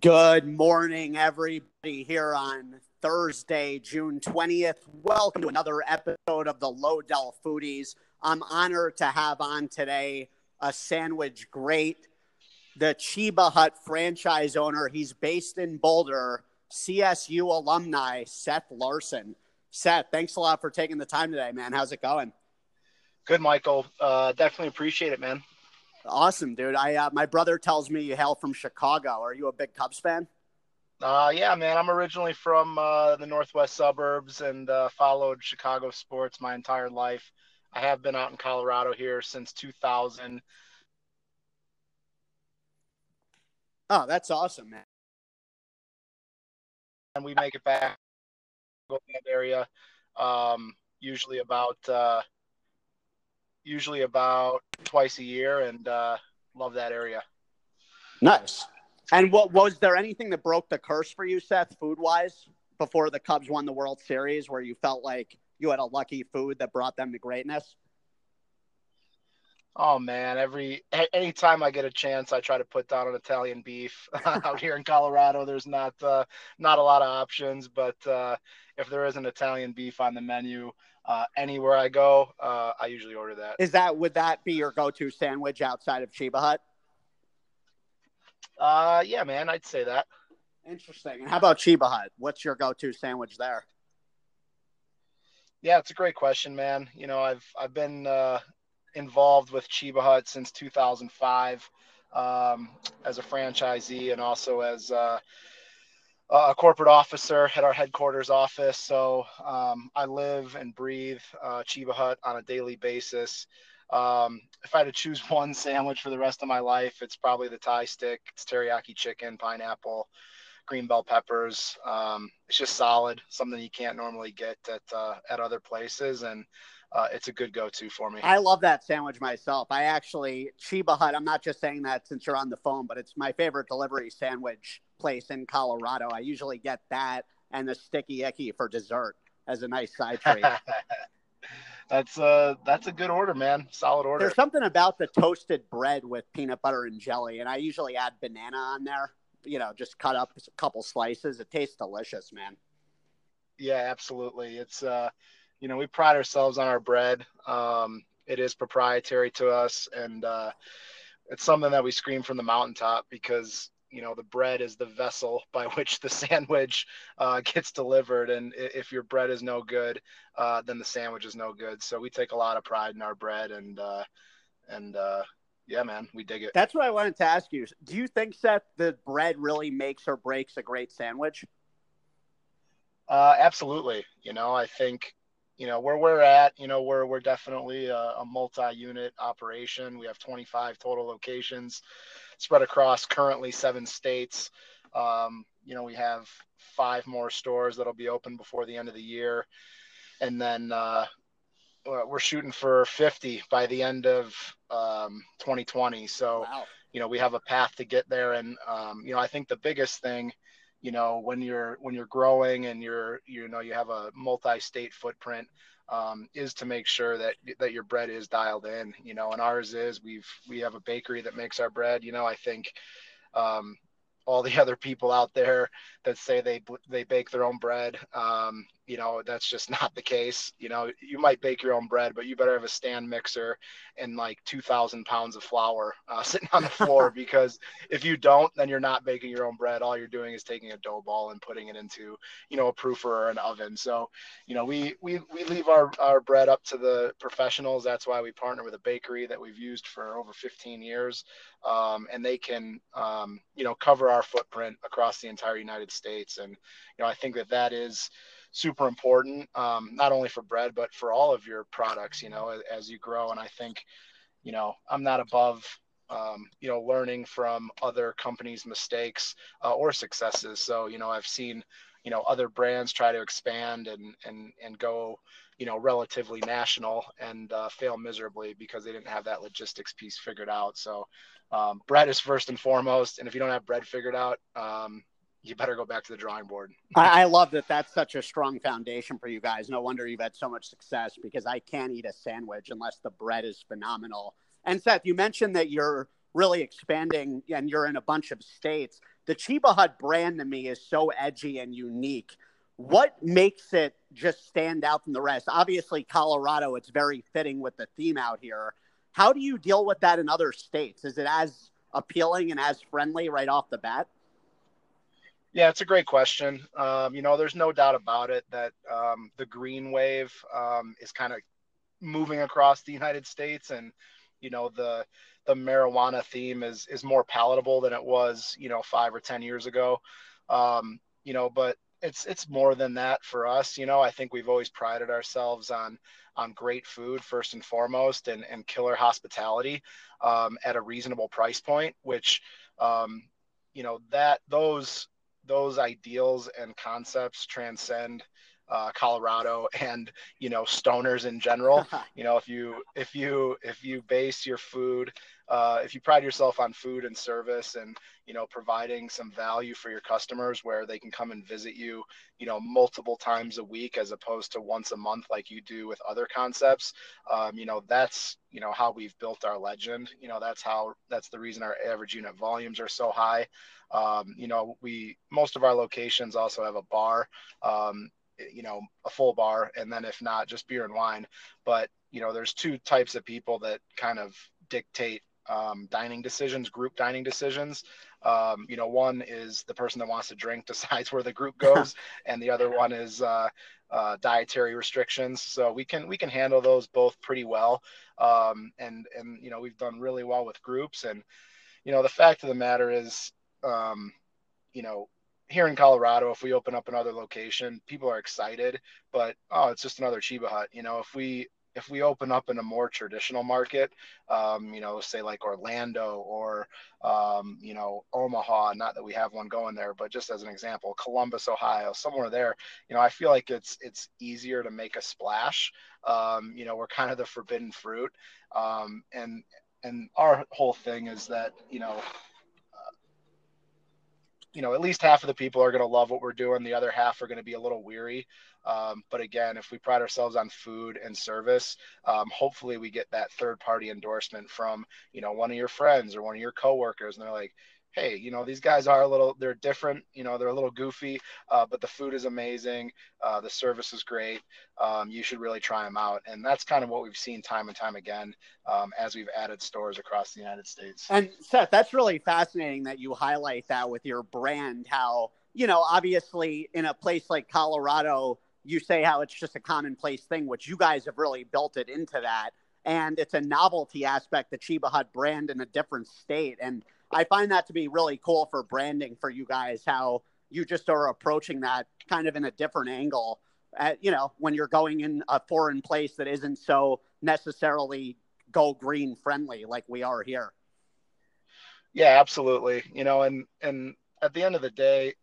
Good morning, everybody, here on Thursday, June 20th. Welcome to another episode of the Lodell Foodies. I'm honored to have on today a sandwich great, the Cheba Hut franchise owner. He's based in Boulder, CSU alumni, Seth Larson. Seth, thanks a lot for taking the time today, man. How's it going? Good, Michael. Uh, definitely appreciate it, man. Awesome, dude. I uh, my brother tells me you hail from Chicago. Are you a big Cubs fan? Uh, yeah, man. I'm originally from uh, the northwest suburbs and uh, followed Chicago sports my entire life. I have been out in Colorado here since 2000. Oh, that's awesome, man. And we make it back go that area um, usually about uh, usually about twice a year, and uh, love that area. Nice. And what was there anything that broke the curse for you, Seth, food wise, before the Cubs won the World Series, where you felt like you had a lucky food that brought them to greatness? Oh man, every anytime I get a chance, I try to put down an Italian beef. Out here in Colorado, there's not uh, not a lot of options, but uh, if there is an Italian beef on the menu, uh, anywhere I go, uh, I usually order that. Is that would that be your go-to sandwich outside of Cheba Hut? Uh, yeah, man, I'd say that. Interesting. And how about Cheba Hut? What's your go-to sandwich there? Yeah, it's a great question, man. You know, I've I've been uh, involved with Chiba Hut since 2005 um, as a franchisee and also as uh, a corporate officer at our headquarters office. So um, I live and breathe uh, Cheba Hut on a daily basis. Um, if I had to choose one sandwich for the rest of my life, it's probably the Thai stick. It's teriyaki chicken, pineapple, green bell peppers. Um, it's just solid, something you can't normally get at uh, at other places, and uh, it's a good go-to for me. I love that sandwich myself. I actually Cheba Hut. I'm not just saying that since you're on the phone, but it's my favorite delivery sandwich place in Colorado. I usually get that and the sticky icky for dessert as a nice side treat. that's uh that's a good order, man. Solid order. There's something about the toasted bread with peanut butter and jelly, and I usually add banana on there. You know, just cut up a couple slices. It tastes delicious, man. Yeah, absolutely. It's uh you know, we pride ourselves on our bread. Um, it is proprietary to us, and uh, it's something that we scream from the mountaintop because you know the bread is the vessel by which the sandwich uh, gets delivered, and if your bread is no good, uh, then the sandwich is no good. So we take a lot of pride in our bread, and uh, and uh, yeah, man, we dig it. That's what I wanted to ask you. Do you think Seth the bread really makes or breaks a great sandwich? Uh, absolutely. You know, I think you know where we're at you know we're we're definitely a, a, multi-unit operation. We have 25 total locations spread across currently seven states. Um, you know we have five more stores that'll be open before the end of the year. And then uh, we're shooting for 50 by the end of um, 2020 so wow. you know we have a path to get there. And um, you know i think the biggest thing you know when you're when you're growing and you're you know you have a multi-state footprint um, is to make sure that that your bread is dialed in you know and ours is we've we have a bakery that makes our bread you know i think um, all the other people out there that say they they bake their own bread. Um, you know, that's just not the case. You know, you might bake your own bread, but you better have a stand mixer and like 2,000 pounds of flour uh, sitting on the floor because if you don't, then you're not baking your own bread. All you're doing is taking a dough ball and putting it into, you know, a proofer or an oven. So, you know, we we we leave our our bread up to the professionals. That's why we partner with a bakery that we've used for over 15 years, um, and they can, um, you know, cover our footprint across the entire United States. And you know, I think that that is super important, um, not only for bread but for all of your products. You know, as, as you grow. And I think, you know, I'm not above um, you know, learning from other companies' mistakes uh, or successes. So, you know, I've seen, you know, other brands try to expand and and and go, you know, relatively national and uh, fail miserably because they didn't have that logistics piece figured out. So, um, bread is first and foremost, and if you don't have bread figured out, um, you better go back to the drawing board. I, I, love that that's such a strong foundation for you guys. No wonder you've had so much success because I can't eat a sandwich unless the bread is phenomenal. And Seth, you mentioned that you're really expanding and you're in a bunch of states. The Cheba Hut brand to me is so edgy and unique. What makes it just stand out from the rest? Obviously, Colorado, it's very fitting with the theme out here. How do you deal with that in other states? Is it as appealing and as friendly right off the bat? Yeah, it's a great question. Um, you know, there's no doubt about it that um, the green wave um, is kind of moving across the United States, and you know the the marijuana theme is is more palatable than it was, you know, five or ten years ago. Um, you know, but it's it's more than that for us. You know, I think we've always prided ourselves on on great food first and foremost, and and killer hospitality um, at a reasonable price point, which um, you know that those those ideals and concepts transcend uh, Colorado and you know stoners in general. you know, if you if you if you base your food, uh, if you pride yourself on food and service, and you know providing some value for your customers where they can come and visit you, you know, multiple times a week as opposed to once a month like you do with other concepts. Um, you know, that's you know how we've built our legend. You know, that's how that's the reason our average unit volumes are so high. Um, you know, we most of our locations also have a bar, um, you know, a full bar, and then if not, just beer and wine. But you know, there's two types of people that kind of dictate um, dining decisions, group dining decisions. Um, you know, one is the person that wants to drink decides where the group goes, and the other one is uh, uh, dietary restrictions. So we can we can handle those both pretty well, um, and and you know we've done really well with groups. And you know, the fact of the matter is, um, you know, here in Colorado, if we open up another location, people are excited, but oh, it's just another Cheba Hut. You know, if we if we open up in a more traditional market, um, you know, say like Orlando or um, you know Omaha, not that we have one going there, but just as an example, Columbus, Ohio, somewhere there, you know, I feel like it's it's easier to make a splash. Um, you know, we're kind of the forbidden fruit, um, and and our whole thing is that you know you know, at least half of the people are going to love what we're doing. The other half are going to be a little weary. Um, but again, if we pride ourselves on food and service, um, hopefully we get that third party endorsement from, you know, one of your friends or one of your coworkers. And they're like, hey, you know, these guys are a little, they're different, you know, they're a little goofy, uh, but the food is amazing. Uh, the service is great. Um, you should really try them out. And that's kind of what we've seen time and time again um, as we've added stores across the United States. And Seth, that's really fascinating that you highlight that with your brand, how, you know, obviously in a place like Colorado, you say how it's just a commonplace thing, which you guys have really built it into that. And it's a novelty aspect, the Cheba Hut brand in a different state. And I find that to be really cool for branding for you guys, how you just are approaching that kind of in a different angle. At, you know, when you're going in a foreign place that isn't so necessarily go green friendly like we are here. Yeah, absolutely. You know, and and at the end of the day,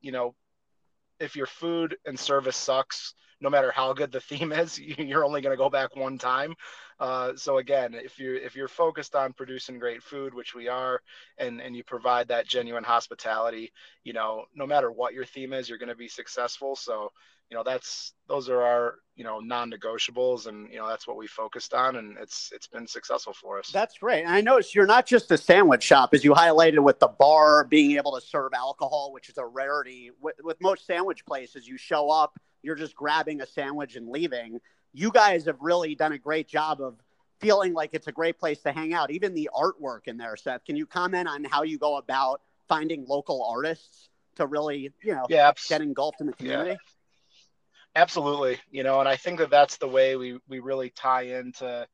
you know, if your food and service sucks, no matter how good the theme is, you're only going to go back one time. Uh, so again, if you if you're focused on producing great food, which we are, and and you provide that genuine hospitality, you know, no matter what your theme is, you're going to be successful. So you know that's those are our you know non-negotiables and you know that's what we focused on and it's it's been successful for us that's great and i noticed you're not just a sandwich shop as you highlighted with the bar being able to serve alcohol which is a rarity with, with most sandwich places you show up you're just grabbing a sandwich and leaving you guys have really done a great job of feeling like it's a great place to hang out even the artwork in there seth. Can you comment on how you go about finding local artists to really you know yeah, get engulfed in the community? Yeah Absolutely, you know, and I think that that's the way we we really tie into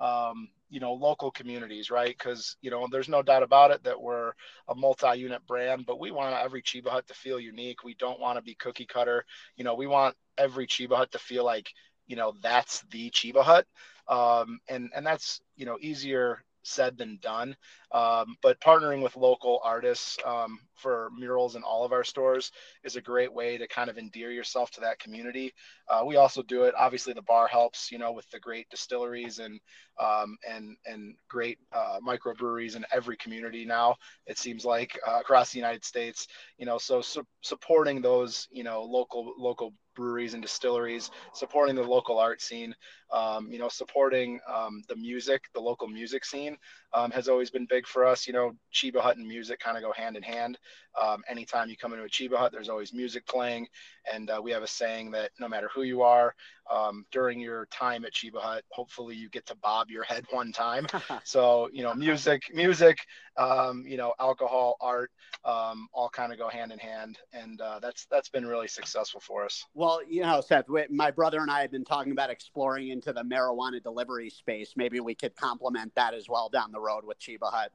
um, you know local communities, right? Because you know, there's no doubt about it that we're a multi-unit brand, but we want every cheba Hut to feel unique. We don't want to be cookie cutter. You know, we want every cheba Hut to feel like you know that's the cheba Hut, um, and and that's you know easier said than done. Um, but partnering with local artists um, for murals in all of our stores is a great way to kind of endear yourself to that community. Uh, we also do it. Obviously, the bar helps, you know, with the great distilleries and um, and and great uh, microbreweries in every community now. It seems like uh, across the United States, you know, so su- supporting those, you know, local local breweries and distilleries, supporting the local art scene Um, you know, supporting um, the music, the local music scene um, has always been big for us. You know, Cheba Hut and music kind of go hand in hand. Um, anytime you come into a Cheba Hut, there's always music playing. And uh, we have a saying that no matter who you are, um, during your time at Cheba Hut, hopefully you get to bob your head one time. so, you know, music, music, um, you know, alcohol, art, um, all kind of go hand in hand. And uh, that's, that's been really successful for us. Well, you know, Seth, my brother and I have been talking about exploring into the marijuana delivery space. Maybe we could complement that as well down the road with Cheba Hut.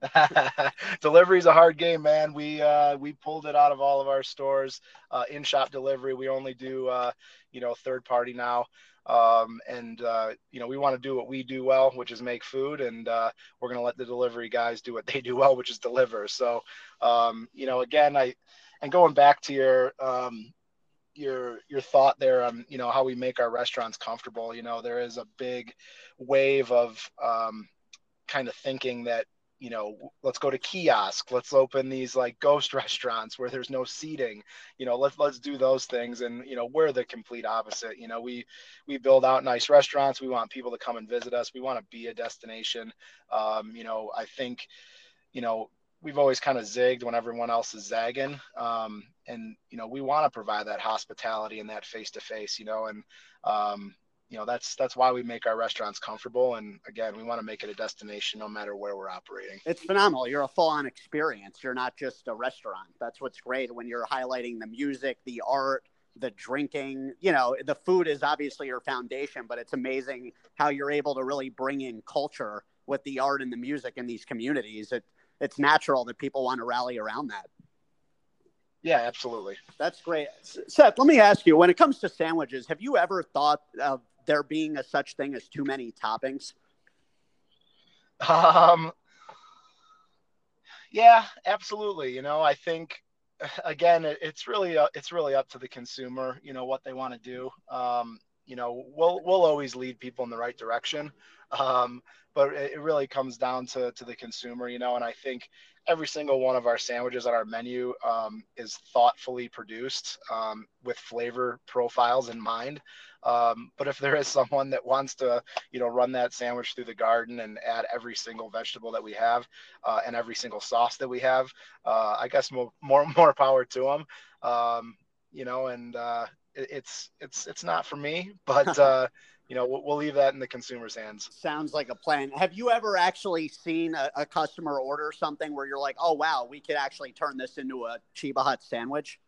delivery is a hard game, man. We uh, we pulled it out of all of our stores. Uh, in shop delivery, we only do uh, you know third party now, um, and uh, you know we want to do what we do well, which is make food, and uh, we're gonna let the delivery guys do what they do well, which is deliver. So um, you know, again, I and going back to your um, your your thought there on you know how we make our restaurants comfortable. You know, there is a big wave of um, kind of thinking that you know, let's go to kiosk. Let's open these like ghost restaurants where there's no seating. You know, let's let's do those things. And you know, we're the complete opposite. You know, we we build out nice restaurants. We want people to come and visit us. We want to be a destination. Um, you know, I think, you know, we've always kind of zigged when everyone else is zagging. Um, and you know, we want to provide that hospitality and that face to face. You know, and um, you know that's that's why we make our restaurants comfortable and again we want to make it a destination no matter where we're operating it's phenomenal you're a full-on experience you're not just a restaurant that's what's great when you're highlighting the music the art the drinking you know the food is obviously your foundation but it's amazing how you're able to really bring in culture with the art and the music in these communities it, it's natural that people want to rally around that yeah, absolutely. That's great. Seth, let me ask you when it comes to sandwiches, have you ever thought of there being a such thing as too many toppings? Um, yeah, absolutely. You know, I think again, it's really uh, it's really up to the consumer. You know what they want to do. Um, you know, we'll we'll always lead people in the right direction, um, but it really comes down to to the consumer. You know, and I think every single one of our sandwiches on our menu um, is thoughtfully produced um, with flavor profiles in mind. Um, but if there is someone that wants to, you know, run that sandwich through the garden and add every single vegetable that we have uh, and every single sauce that we have, uh, I guess more, more, more power to them. Um, you know, and uh, it, it's it's it's not for me, but uh, you know, we'll, we'll, leave that in the consumer's hands. Sounds like a plan. Have you ever actually seen a, a customer order something where you're like, oh wow, we could actually turn this into a Cheba Hut sandwich?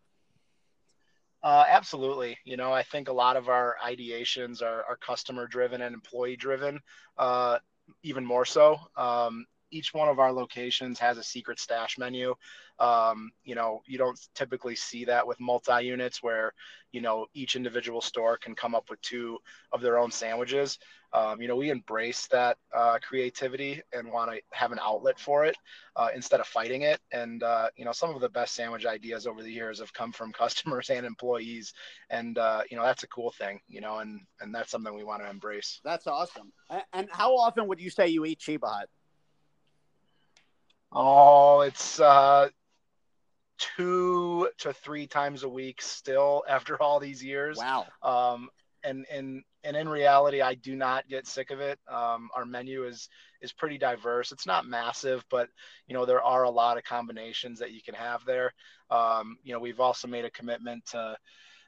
Uh, absolutely. You know, I think a lot of our ideations are, are customer driven and employee driven, uh, even more so. Um, each one of our locations has a secret stash menu. Um, you know, you don't typically see that with multi units where, you know, each individual store can come up with two of their own sandwiches. Um, you know, we embrace that uh, creativity and want to have an outlet for it uh, instead of fighting it. And, uh, you know, some of the best sandwich ideas over the years have come from customers and employees. And, uh, you know, that's a cool thing, you know, and, and that's something we want to embrace. That's awesome. And how often would you say you eat Cheba Hut? Oh, it's uh, two to three times a week still after all these years. Wow. Um, and and and in reality, I do not get sick of it. Um, our menu is is pretty diverse. It's not massive, but you know there are a lot of combinations that you can have there. Um, you know, we've also made a commitment to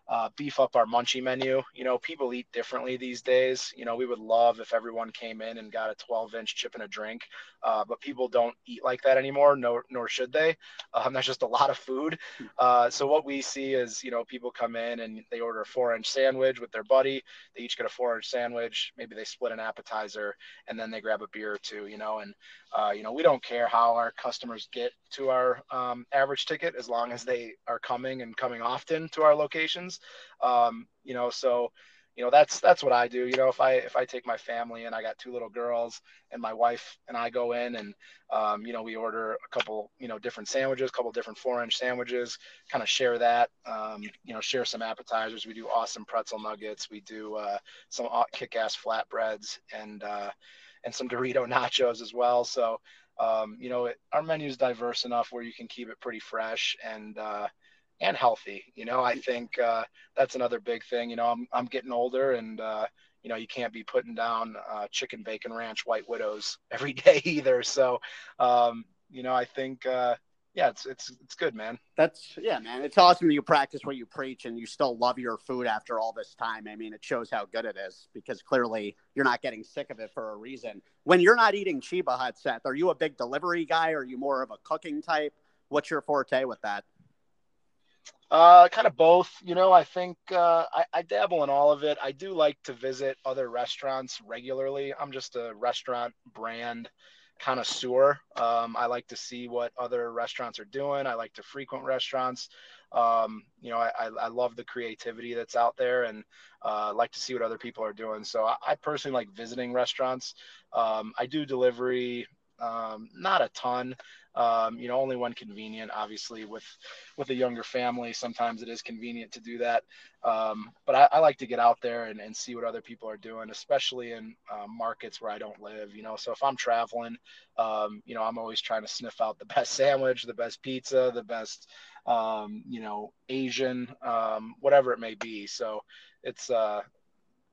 uh, beef up our munchie menu. You know, people eat differently these days. You know, we would love if everyone came in and got a 12 inch chip and a drink, uh, but people don't eat like that anymore, nor, nor should they. Um, that's just a lot of food. Uh, so what we see is, you know, people come in and they order a four inch sandwich with their buddy. They each get a four inch sandwich. Maybe they split an appetizer and then they grab a beer or two, you know, and, uh, you know, we don't care how our customers get to our um, average ticket as long as they are coming and coming often to our locations. Um, you know, so you know that's that's what I do. You know, if I if I take my family and I got two little girls and my wife and I go in and um, you know we order a couple you know different sandwiches, a couple different four inch sandwiches, kind of share that. Um, you know, share some appetizers. We do awesome pretzel nuggets. We do uh, some kick ass flatbreads and uh, and some Dorito nachos as well. So um, you know, it, our menu is diverse enough where you can keep it pretty fresh and uh, and healthy. You know, I think uh, that's another big thing. You know, I'm I'm getting older, and uh, you know, you can't be putting down uh, chicken bacon ranch white widows every day either. So, um, you know, I think, uh, yeah, it's it's it's good, man. That's yeah, man. It's awesome that you practice what you preach and you still love your food after all this time. I mean, it shows how good it is because clearly you're not getting sick of it for a reason. When you're not eating Cheba Hut, Seth, are you a big delivery guy? Or are you more of a cooking type? What's your forte with that? Uh, kind of both. You know, I think uh, I, I dabble in all of it. I do like to visit other restaurants regularly. I'm just a restaurant brand connoisseur. Um, I like to see what other restaurants are doing. I like to frequent restaurants. Um, you know, I, I, I, love the creativity that's out there and uh, like to see what other people are doing. So I, I personally like visiting restaurants. Um, I do delivery, um, not a ton. Um, you know only when convenient obviously with with a younger family sometimes it is convenient to do that. Um, but I, I, like to get out there and, and, see what other people are doing especially in uh, markets where i don't live you know. So if i'm traveling um, you know i'm always trying to sniff out the best sandwich the best pizza the best um, you know asian um, whatever it may be. So it's uh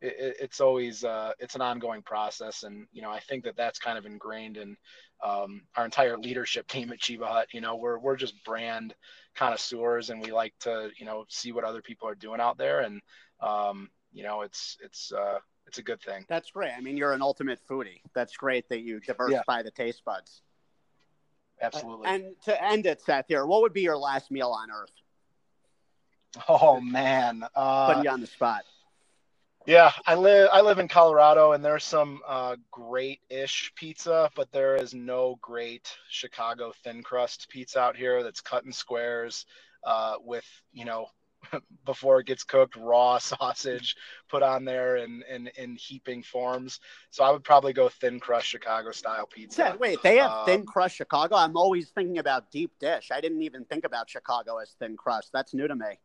it, it's always uh, it's an ongoing process, and you know I think that that's kind of ingrained in um, our entire leadership team at Cheba Hut. You know, we're we're just brand connoisseurs, and we like to you know see what other people are doing out there, and um, you know it's it's uh, it's a good thing. That's great. I mean, you're an ultimate foodie. That's great that you diversify yeah. the taste buds. Absolutely. And to end it, Seth, here, what would be your last meal on Earth? Oh man, uh, putting you on the spot. Yeah, I live I live in Colorado, and there's some uh, great-ish pizza, but there is no great Chicago thin crust pizza out here that's cut in squares uh, with you know before it gets cooked raw sausage put on there in, in in heaping forms. So I would probably go thin crust Chicago style pizza. Wait, they have um, thin crust Chicago. I'm always thinking about deep dish. I didn't even think about Chicago as thin crust. That's new to me.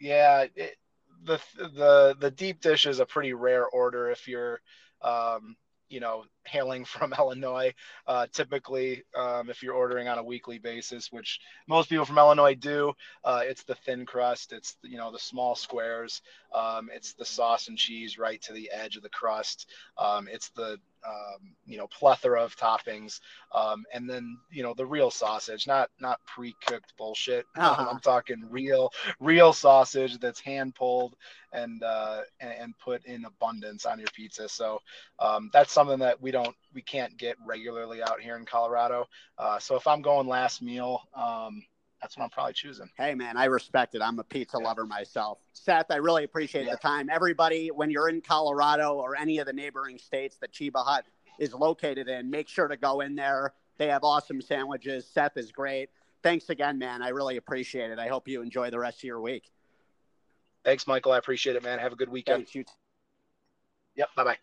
Yeah, it, the the the deep dish is a pretty rare order if you're um, you know hailing from Illinois. Uh, typically, um, if you're ordering on a weekly basis, which most people from Illinois do, uh, it's the thin crust. It's you know the small squares. Um, it's the sauce and cheese right to the edge of the crust. Um, it's the um, you know plethora of toppings, um, and then you know the real sausage, not not pre-cooked bullshit. Uh-huh. I'm talking real real sausage that's hand pulled and, uh, and, and put in abundance on your pizza. So um, that's something that we don't we can't get regularly out here in Colorado. Uh, so if I'm going last meal, um, that's what I'm probably choosing. Hey man, I respect it. I'm a pizza yeah. lover myself. Seth, I really appreciate yeah. the time. Everybody, when you're in Colorado or any of the neighboring states that Cheba Hut is located in, make sure to go in there. They have awesome sandwiches. Seth is great. Thanks again, man. I really appreciate it. I hope you enjoy the rest of your week. Thanks, Michael. I appreciate it, man. Have a good weekend. Thanks, you t- yep. Bye bye.